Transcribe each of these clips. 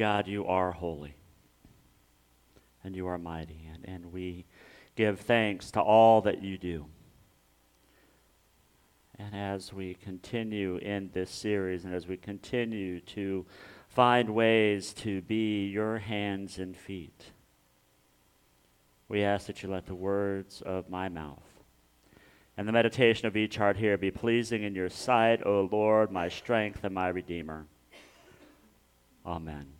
God, you are holy and you are mighty, and, and we give thanks to all that you do. And as we continue in this series, and as we continue to find ways to be your hands and feet, we ask that you let the words of my mouth and the meditation of each heart here be pleasing in your sight, O Lord, my strength and my Redeemer. Amen.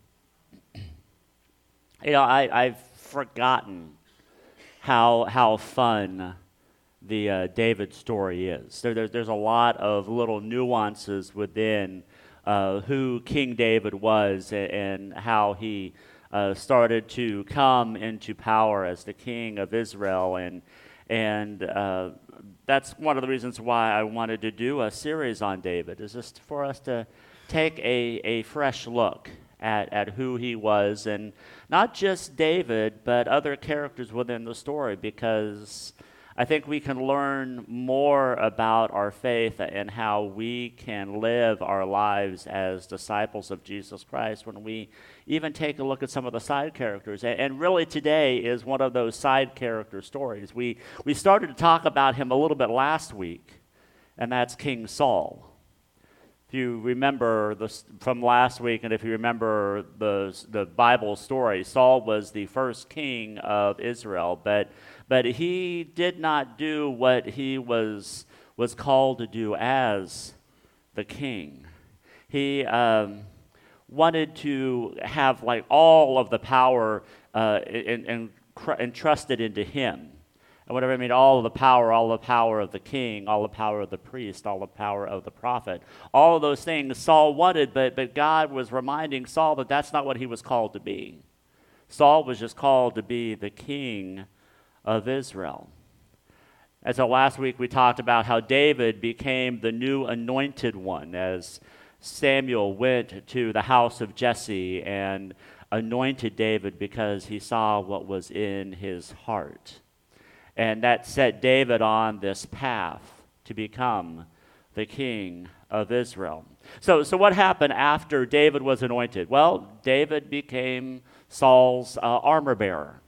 You know, I, I've forgotten how, how fun the uh, David story is. There, there, there's a lot of little nuances within uh, who King David was and, and how he uh, started to come into power as the king of Israel. And, and uh, that's one of the reasons why I wanted to do a series on David, is just for us to take a, a fresh look at, at who he was, and not just David, but other characters within the story, because I think we can learn more about our faith and how we can live our lives as disciples of Jesus Christ when we even take a look at some of the side characters. And really, today is one of those side character stories. We, we started to talk about him a little bit last week, and that's King Saul if you remember this from last week, and if you remember the, the Bible story, Saul was the first king of Israel, but, but he did not do what he was, was called to do as the king. He um, wanted to have like all of the power uh, entrusted into him whatever I mean, all the power, all the power of the king, all the power of the priest, all the power of the prophet, all of those things Saul wanted, but, but God was reminding Saul that that's not what he was called to be. Saul was just called to be the king of Israel. And so last week we talked about how David became the new anointed one as Samuel went to the house of Jesse and anointed David because he saw what was in his heart. And that set David on this path to become the king of Israel. So, so what happened after David was anointed? Well, David became Saul's uh, armor bearer,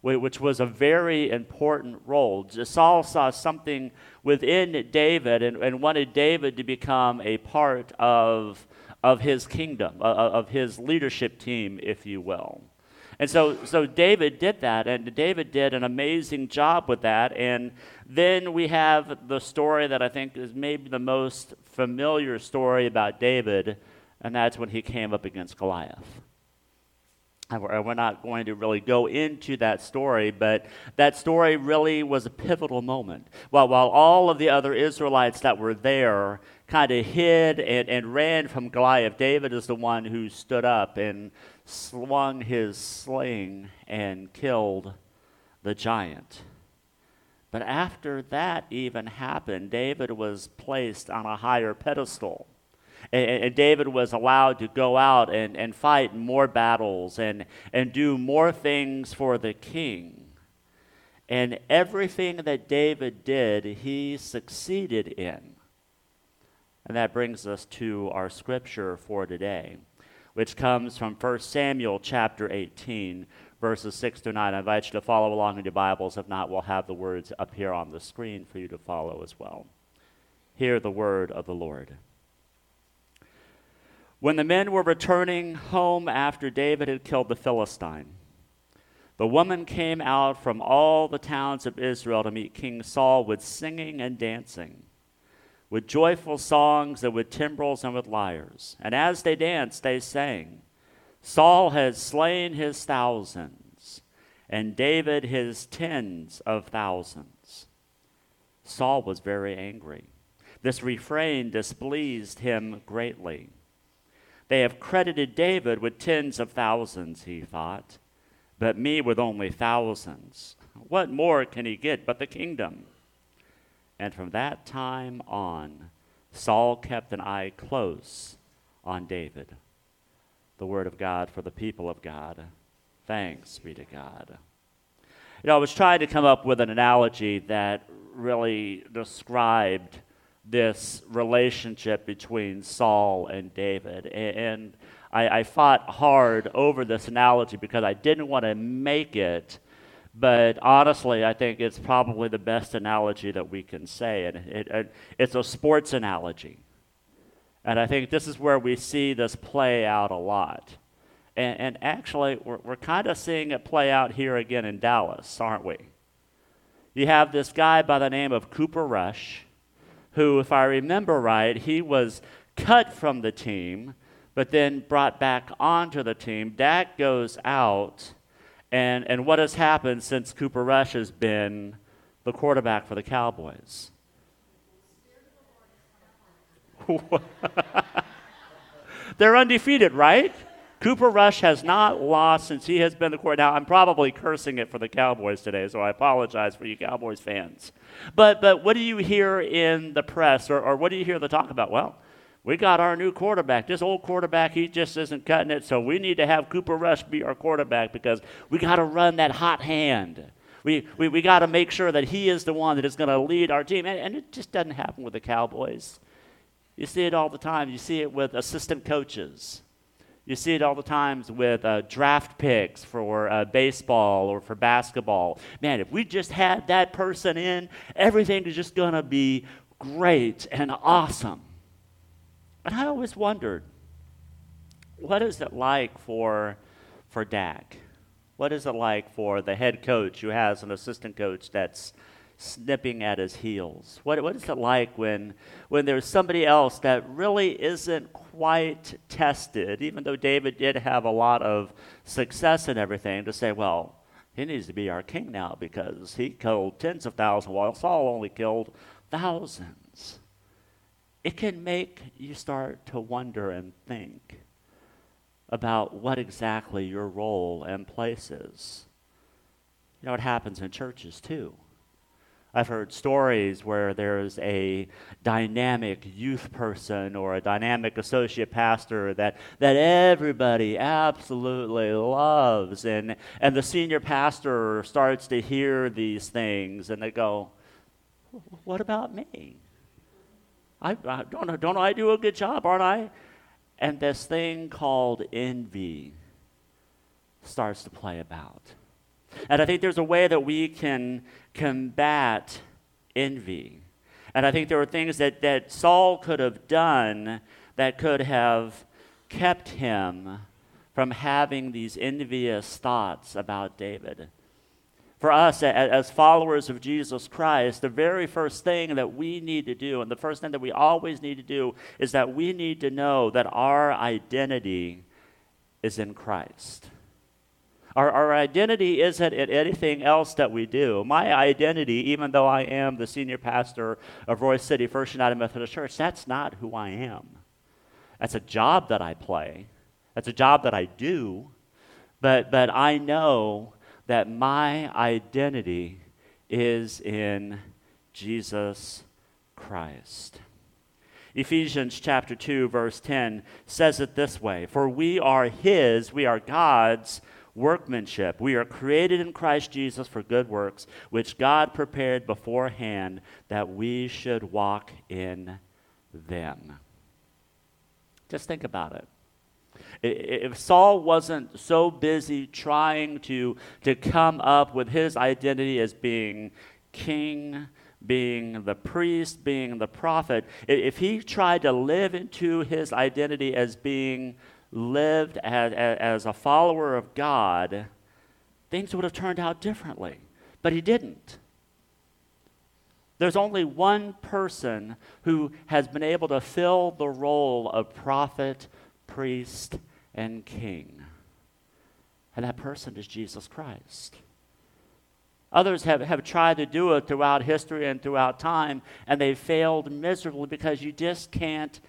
which was a very important role. Saul saw something within David and, and wanted David to become a part of, of his kingdom, of his leadership team, if you will. And so, so David did that, and David did an amazing job with that. And then we have the story that I think is maybe the most familiar story about David, and that's when he came up against Goliath. And we're not going to really go into that story, but that story really was a pivotal moment. While, while all of the other Israelites that were there kind of hid and, and ran from Goliath, David is the one who stood up and swung his sling and killed the giant. But after that even happened, David was placed on a higher pedestal. And, and, David was allowed to go out and, and fight more battles and, and do more things for the king. And everything that David did, he succeeded in. And that brings us to our scripture for today which comes from 1 Samuel chapter 18, verses 6 to 9. I invite you to follow along in your Bibles. If not, we'll have the words up here on the screen for you to follow as well. Hear the word of the Lord. When the men were returning home after David had killed the Philistine, the woman came out from all the towns of Israel to meet King Saul with singing and dancing with joyful songs and with timbrels and with lyres. And as they danced, they sang, Saul has slain his thousands, and David his tens of thousands. Saul was very angry This refrain displeased him greatly. They have credited David with tens of thousands, he thought, but me with only thousands. What more can he get but the kingdom? And from that time on, Saul kept an eye close on David. The word of God for the people of God. Thanks be to God. You know, I was trying to come up with an analogy that really described this relationship between Saul and David. And I, I, fought hard over this analogy because I didn't want to make it, but honestly, I think it's probably the best analogy that we can say. And it, it, it's a sports analogy. And I think this is where we see this play out a lot. And, and actually, we're, we're kind of seeing it play out here again in Dallas, aren't we? You have this guy by the name of Cooper Rush who, if I remember right, he was cut from the team, but then brought back onto the team. Dak goes out, and, and what has happened since Cooper Rush has been the quarterback for the Cowboys? They're undefeated, right? Cooper Rush has not lost since he has been the quarterback. Now, I'm probably cursing it for the Cowboys today, so I apologize for you Cowboys fans. But, but what do you hear in the press, or, or what do you hear the talk about? Well, we got our new quarterback. This old quarterback, he just isn't cutting it, so we need to have Cooper Rush be our quarterback because we got to run that hot hand. We, we, we got to make sure that he is the one that is going to lead our team. And, and it just doesn't happen with the Cowboys. You see it all the time. You see it with assistant coaches. You see it all the times with uh, draft picks for uh, baseball or for basketball. Man, if we just had that person in, everything is just going to be great and awesome. And I always wondered, what is it like for, for Dak? What is it like for the head coach who has an assistant coach that's snipping at his heels? What, what is it like when, when there's somebody else that really isn't quite tested, even though David did have a lot of success and everything, to say, well, he needs to be our king now because he killed tens of thousands while Saul only killed thousands. It can make you start to wonder and think about what exactly your role and place is. You know, it happens in churches too. I've heard stories where there's a dynamic youth person or a dynamic associate pastor that, that everybody absolutely loves. And, and the senior pastor starts to hear these things and they go, What about me? I, I don't, don't I do a good job, aren't I? And this thing called envy starts to play about. And I think there's a way that we can combat envy. And I think there were things that, that Saul could have done that could have kept him from having these envious thoughts about David. For us, as followers of Jesus Christ, the very first thing that we need to do, and the first thing that we always need to do, is that we need to know that our identity is in Christ. Our, our identity isn't in anything else that we do. My identity, even though I am the senior pastor of Royse City First United Methodist Church, that's not who I am. That's a job that I play, that's a job that I do, but, but I know that my identity is in Jesus Christ. Ephesians chapter 2 verse 10 says it this way, for we are his, we are God's workmanship. We are created in Christ Jesus for good works, which God prepared beforehand that we should walk in them. Just think about it. If Saul wasn't so busy trying to, to come up with his identity as being king, being the priest, being the prophet, if he tried to live into his identity as being lived as, as a follower of God, things would have turned out differently. But he didn't. There's only one person who has been able to fill the role of prophet, priest, and king. And that person is Jesus Christ. Others have, have tried to do it throughout history and throughout time, and they failed miserably because you just can't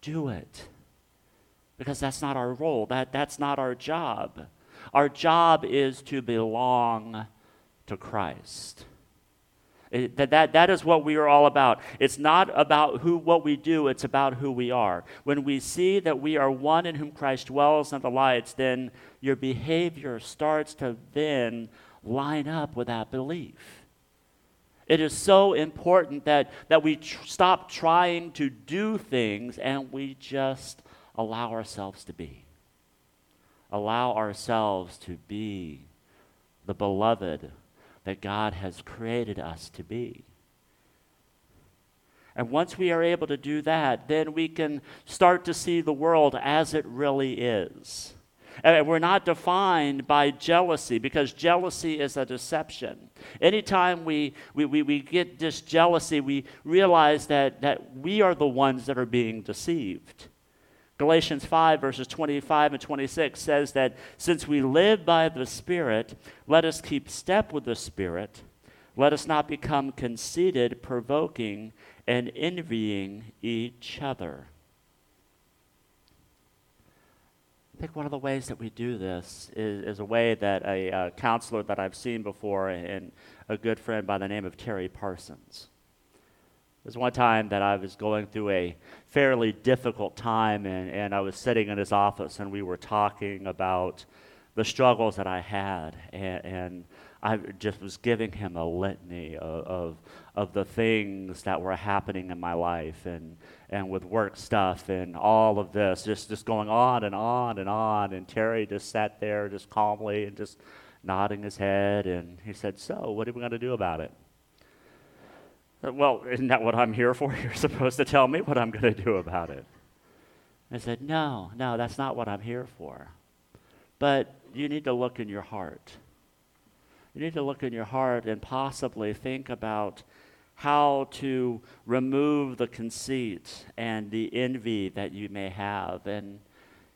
do it. Because that's not our role, that, that's not our job. Our job is to belong to Christ. That, that, that is what we are all about. It's not about who, what we do, it's about who we are. When we see that we are one in whom Christ dwells and the lights, then your behavior starts to then line up with that belief. It is so important that, that we tr- stop trying to do things and we just allow ourselves to be. Allow ourselves to be the beloved that God has created us to be. And once we are able to do that, then we can start to see the world as it really is. And we're not defined by jealousy because jealousy is a deception. Anytime we, we, we, we get this jealousy, we realize that, that we are the ones that are being deceived. Galatians 5, verses 25 and 26 says that since we live by the Spirit, let us keep step with the Spirit. Let us not become conceited, provoking, and envying each other. I think one of the ways that we do this is, is a way that a uh, counselor that I've seen before and a good friend by the name of Terry Parsons. There's one time that I was going through a fairly difficult time, and, and I was sitting in his office, and we were talking about the struggles that I had, and, and I just was giving him a litany of, of, of, the things that were happening in my life and, and with work stuff and all of this, just, just going on and on and on. And Terry just sat there just calmly and just nodding his head. And he said, So, what are we going to do about it? Uh, well, isn't that what I'm here for? You're supposed to tell me what I'm going to do about it. I said, No, no, that's not what I'm here for. But you need to look in your heart you need to look in your heart and possibly think about how to remove the conceit and the envy that you may have and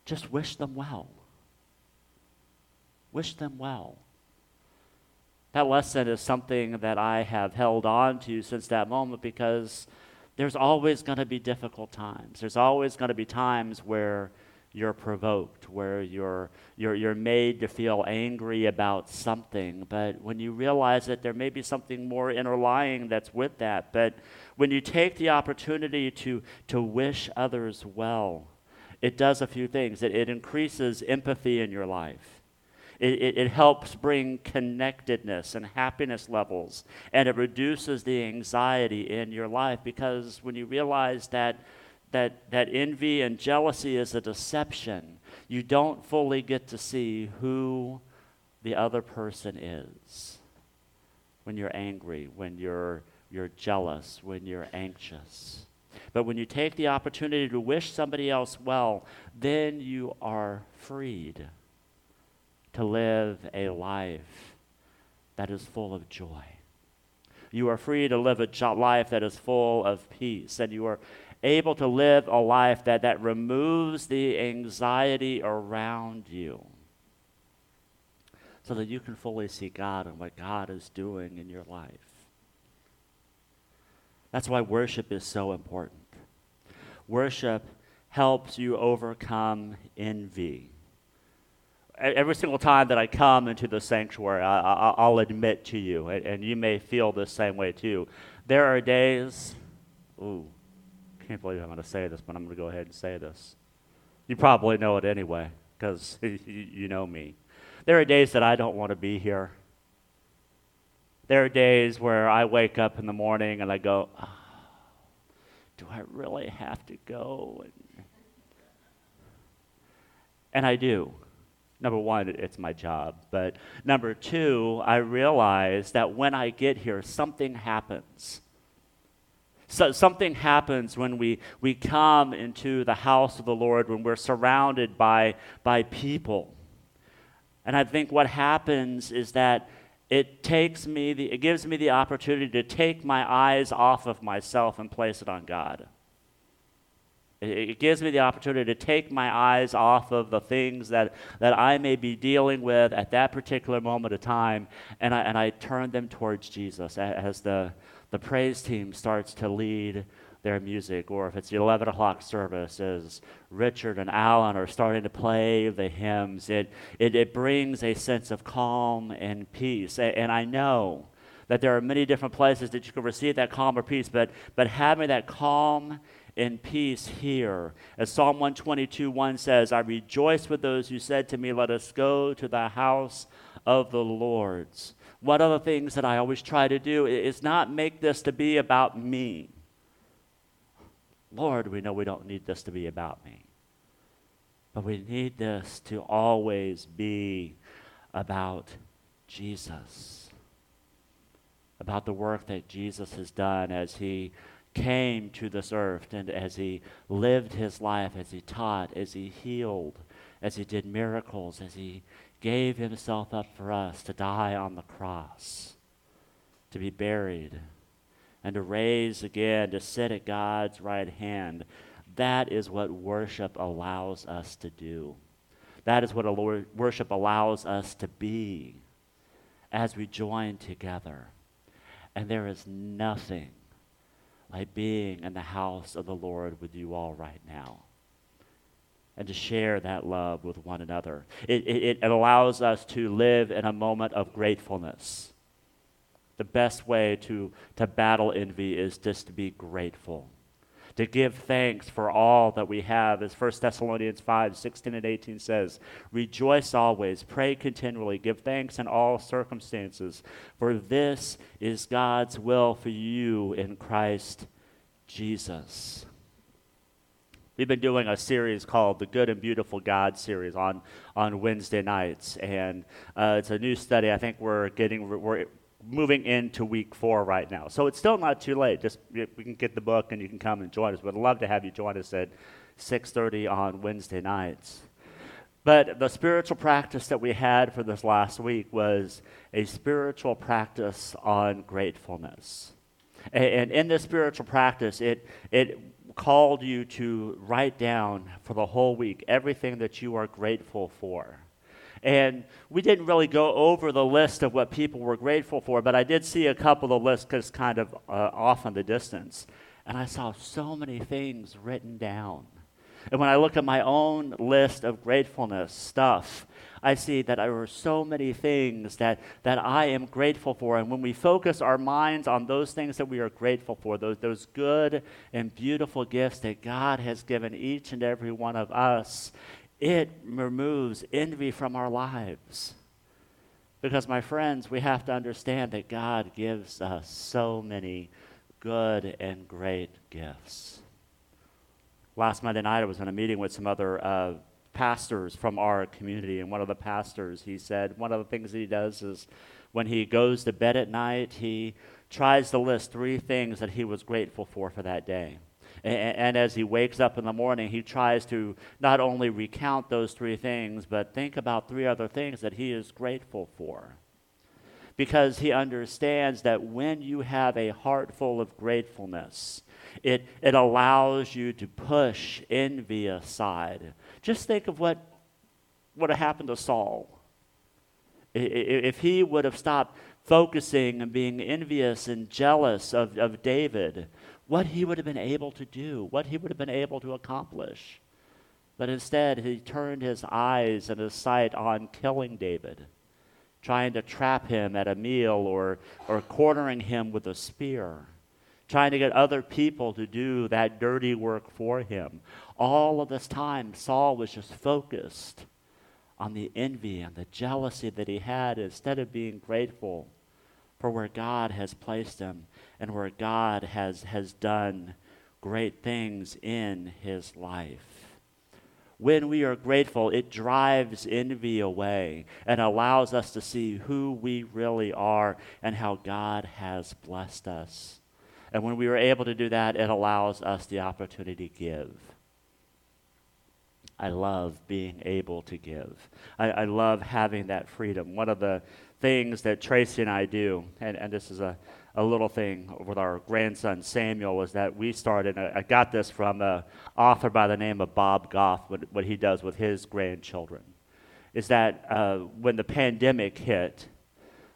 just wish them well. Wish them well. That lesson is something that I have held on to since that moment because there's always going to be difficult times. There's always going to be times where you're provoked, where you're, you're, you're made to feel angry about something. But when you realize that there may be something more underlying that's with that, but when you take the opportunity to, to wish others well, it does a few things. It, it increases empathy in your life. It, it, it, helps bring connectedness and happiness levels, and it reduces the anxiety in your life because when you realize that that, that envy and jealousy is a deception. You don't fully get to see who the other person is when you're angry, when you're, you're jealous, when you're anxious. But when you take the opportunity to wish somebody else well, then you are freed to live a life that is full of joy. You are free to live a life that is full of peace, and you are able to live a life that, that removes the anxiety around you so that you can fully see God and what God is doing in your life. That's why worship is so important. Worship helps you overcome envy. Every single time that I come into the sanctuary, I, will admit to you, and, and you may feel the same way too. There are days, ooh, can't believe I'm going to say this, but I'm going to go ahead and say this. You probably know it anyway, because you know me. There are days that I don't want to be here. There are days where I wake up in the morning and I go, oh, Do I really have to go? And I do. Number one, it's my job. But number two, I realize that when I get here, something happens. So something happens when we, we come into the house of the Lord, when we're surrounded by, by people. And I think what happens is that it takes me the, it gives me the opportunity to take my eyes off of myself and place it on God. It, gives me the opportunity to take my eyes off of the things that, that I may be dealing with at that particular moment of time, and I, and I turn them towards Jesus as the, the praise team starts to lead their music, or if it's the 11 o'clock service, as Richard and Alan are starting to play the hymns, it, it, it brings a sense of calm and peace. And, and I know that there are many different places that you can receive that calm or peace, but, but having that calm and peace here, as Psalm 122 1 says, I rejoice with those who said to me, Let us go to the house of the Lord's. One of the things that I always try to do is not make this to be about me. Lord, we know we don't need this to be about me. But we need this to always be about Jesus, about the work that Jesus has done as he came to this earth and as he lived his life, as he taught, as he healed, as he did miracles, as he gave himself up for us to die on the cross, to be buried and to raise again, to sit at God's right hand. That is what worship allows us to do. That is what a worship allows us to be as we join together. And there is nothing like being in the house of the Lord with you all right now and to share that love with one another. It, it, it allows us to live in a moment of gratefulness the best way to, to battle envy is just to be grateful, to give thanks for all that we have. As 1 Thessalonians 5 16 and 18 says, Rejoice always, pray continually, give thanks in all circumstances, for this is God's will for you in Christ Jesus. We've been doing a series called the Good and Beautiful God series on, on Wednesday nights, and uh, it's a new study. I think we're getting we're moving into week four right now. So it's still not too late. Just we can get the book and you can come and join us. We'd love to have you join us at 6:30 on Wednesday nights. But the spiritual practice that we had for this last week was a spiritual practice on gratefulness. And in this spiritual practice, it, it called you to write down for the whole week everything that you are grateful for. And we didn't really go over the list of what people were grateful for, but I did see a couple of lists just kind of uh, off in the distance. And I saw so many things written down. And when I look at my own list of gratefulness stuff, I see that there are so many things that, that I am grateful for. And when we focus our minds on those things that we are grateful for, those, those good and beautiful gifts that God has given each and every one of us, it removes envy from our lives. Because, my friends, we have to understand that God gives us so many good and great gifts. Last Monday night, I was in a meeting with some other uh, pastors from our community, and one of the pastors, he said, one of the things that he does is when he goes to bed at night, he tries to list three things that he was grateful for for that day. And, and as he wakes up in the morning, he tries to not only recount those three things, but think about three other things that he is grateful for. Because he understands that when you have a heart full of gratefulness, it, it allows you to push envy aside. Just think of what would have happened to Saul. If he would have stopped focusing and being envious and jealous of, of David, what he would have been able to do, what he would have been able to accomplish. But instead, he turned his eyes and his sight on killing David, trying to trap him at a meal or, or cornering him with a spear, trying to get other people to do that dirty work for him. All of this time, Saul was just focused on the envy and the jealousy that he had instead of being grateful for where God has placed him and where God has, has done great things in his life. When we are grateful, it drives envy away and allows us to see who we really are and how God has blessed us. And when we are able to do that, it allows us the opportunity to give. I love being able to give. I, I love having that freedom. One of the things that Tracy and I do, and, and this is a, a little thing with our grandson Samuel, was that we started, I got this from an author by the name of Bob Goff, what, what he does with his grandchildren, is that uh, when the pandemic hit,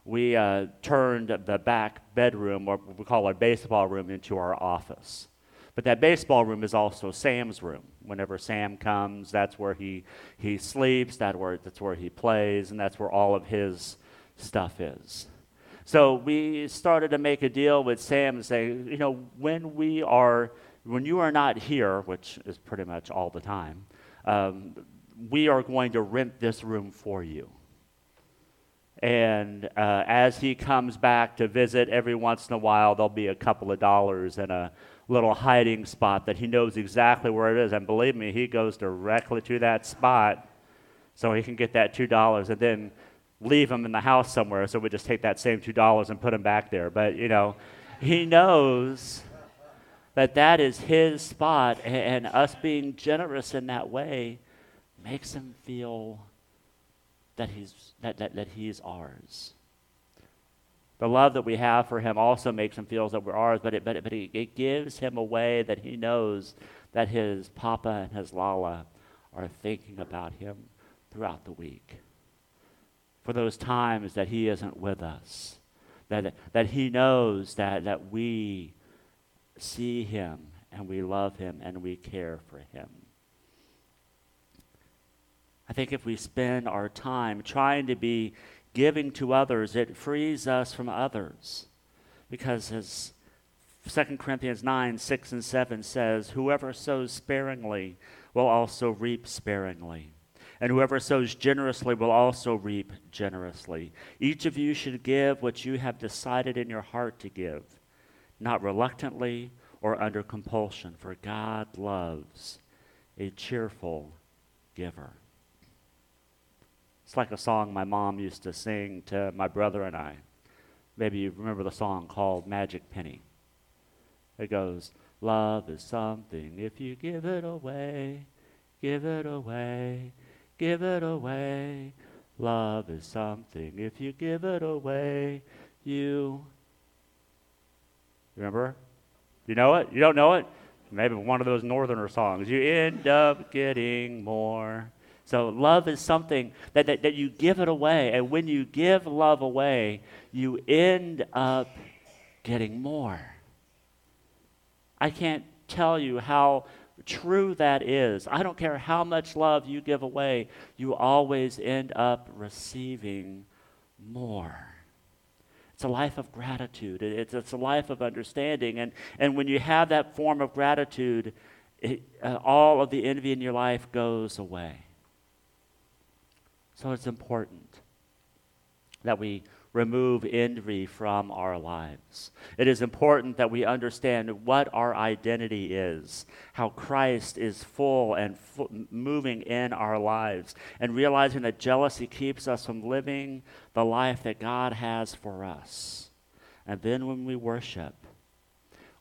we uh, turned the back bedroom, or what we call our baseball room, into our office. But that baseball room is also Sam's room. Whenever Sam comes, that's where he, he sleeps, that where, that's where he plays, and that's where all of his stuff is. So we started to make a deal with Sam and say, you know, when we are, when you are not here, which is pretty much all the time, um, we are going to rent this room for you. And uh, as he comes back to visit every once in a while, there'll be a couple of dollars in a little hiding spot that he knows exactly where it is. And believe me, he goes directly to that spot so he can get that $2 and then leave him in the house somewhere. So we just take that same $2 and put him back there. But, you know, he knows that that is his spot. And us being generous in that way makes him feel that he's, that, that, that he's ours. The love that we have for him also makes him feel that we're ours, but, it, but, it, but it, it gives him a way that he knows that his papa and his lala are thinking about him throughout the week. For those times that he isn't with us, that, that he knows that, that we see him and we love him and we care for him. I think if we spend our time trying to be giving to others, it frees us from others. Because as 2 Corinthians 9, 6 and 7 says, Whoever sows sparingly will also reap sparingly. And whoever sows generously will also reap generously. Each of you should give what you have decided in your heart to give, not reluctantly or under compulsion, for God loves a cheerful giver. It's like a song my mom used to sing to my brother and I. Maybe you remember the song called Magic Penny. It goes, Love is something if you give it away, give it away, give it away. Love is something if you give it away, you. Remember? You know it? You don't know it? Maybe one of those northerner songs. You end up getting more. So love is something that, that, that you give it away. And when you give love away, you end up getting more. I can't tell you how true that is. I don't care how much love you give away, you always end up receiving more. It's a life of gratitude. It's, it's a life of understanding. And, and when you have that form of gratitude, it, uh, all of the envy in your life goes away. So it's important that we remove envy from our lives. It is important that we understand what our identity is, how Christ is full and moving in our lives, and realizing that jealousy keeps us from living the life that God has for us. And then when we worship,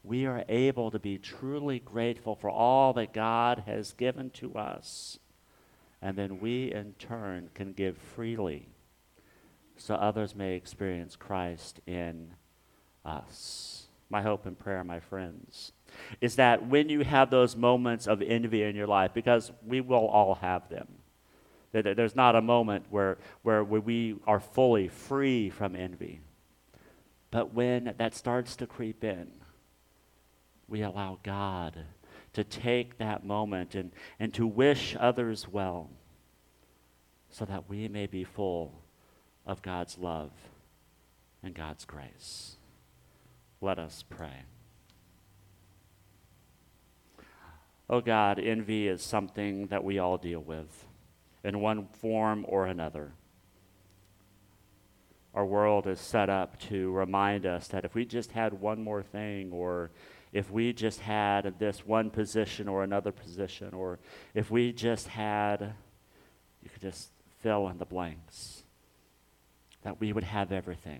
we are able to be truly grateful for all that God has given to us and then we in turn can give freely so others may experience Christ in us. My hope and prayer, my friends, is that when you have those moments of envy in your life, because we will all have them, there's not a moment where, where we are fully free from envy. But when that starts to creep in, we allow God to take that moment and, and to wish others well so that we may be full of God's love and God's grace. Let us pray. Oh God, envy is something that we all deal with in one form or another. Our world is set up to remind us that if we just had one more thing or if we just had this one position or another position, or if we just had, you could just fill in the blanks, that we would have everything.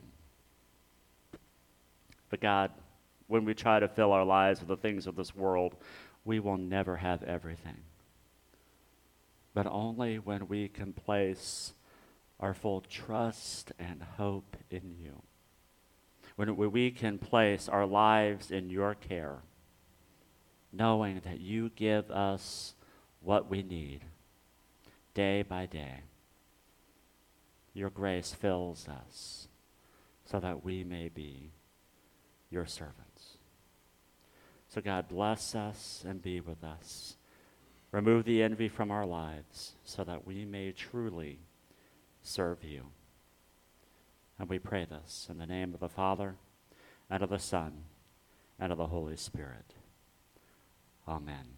But God, when we try to fill our lives with the things of this world, we will never have everything. But only when we can place our full trust and hope in you. When we can place our lives in your care, knowing that you give us what we need day by day. Your grace fills us so that we may be your servants. So, God, bless us and be with us. Remove the envy from our lives so that we may truly serve you. And we pray this in the name of the Father, and of the Son, and of the Holy Spirit. Amen.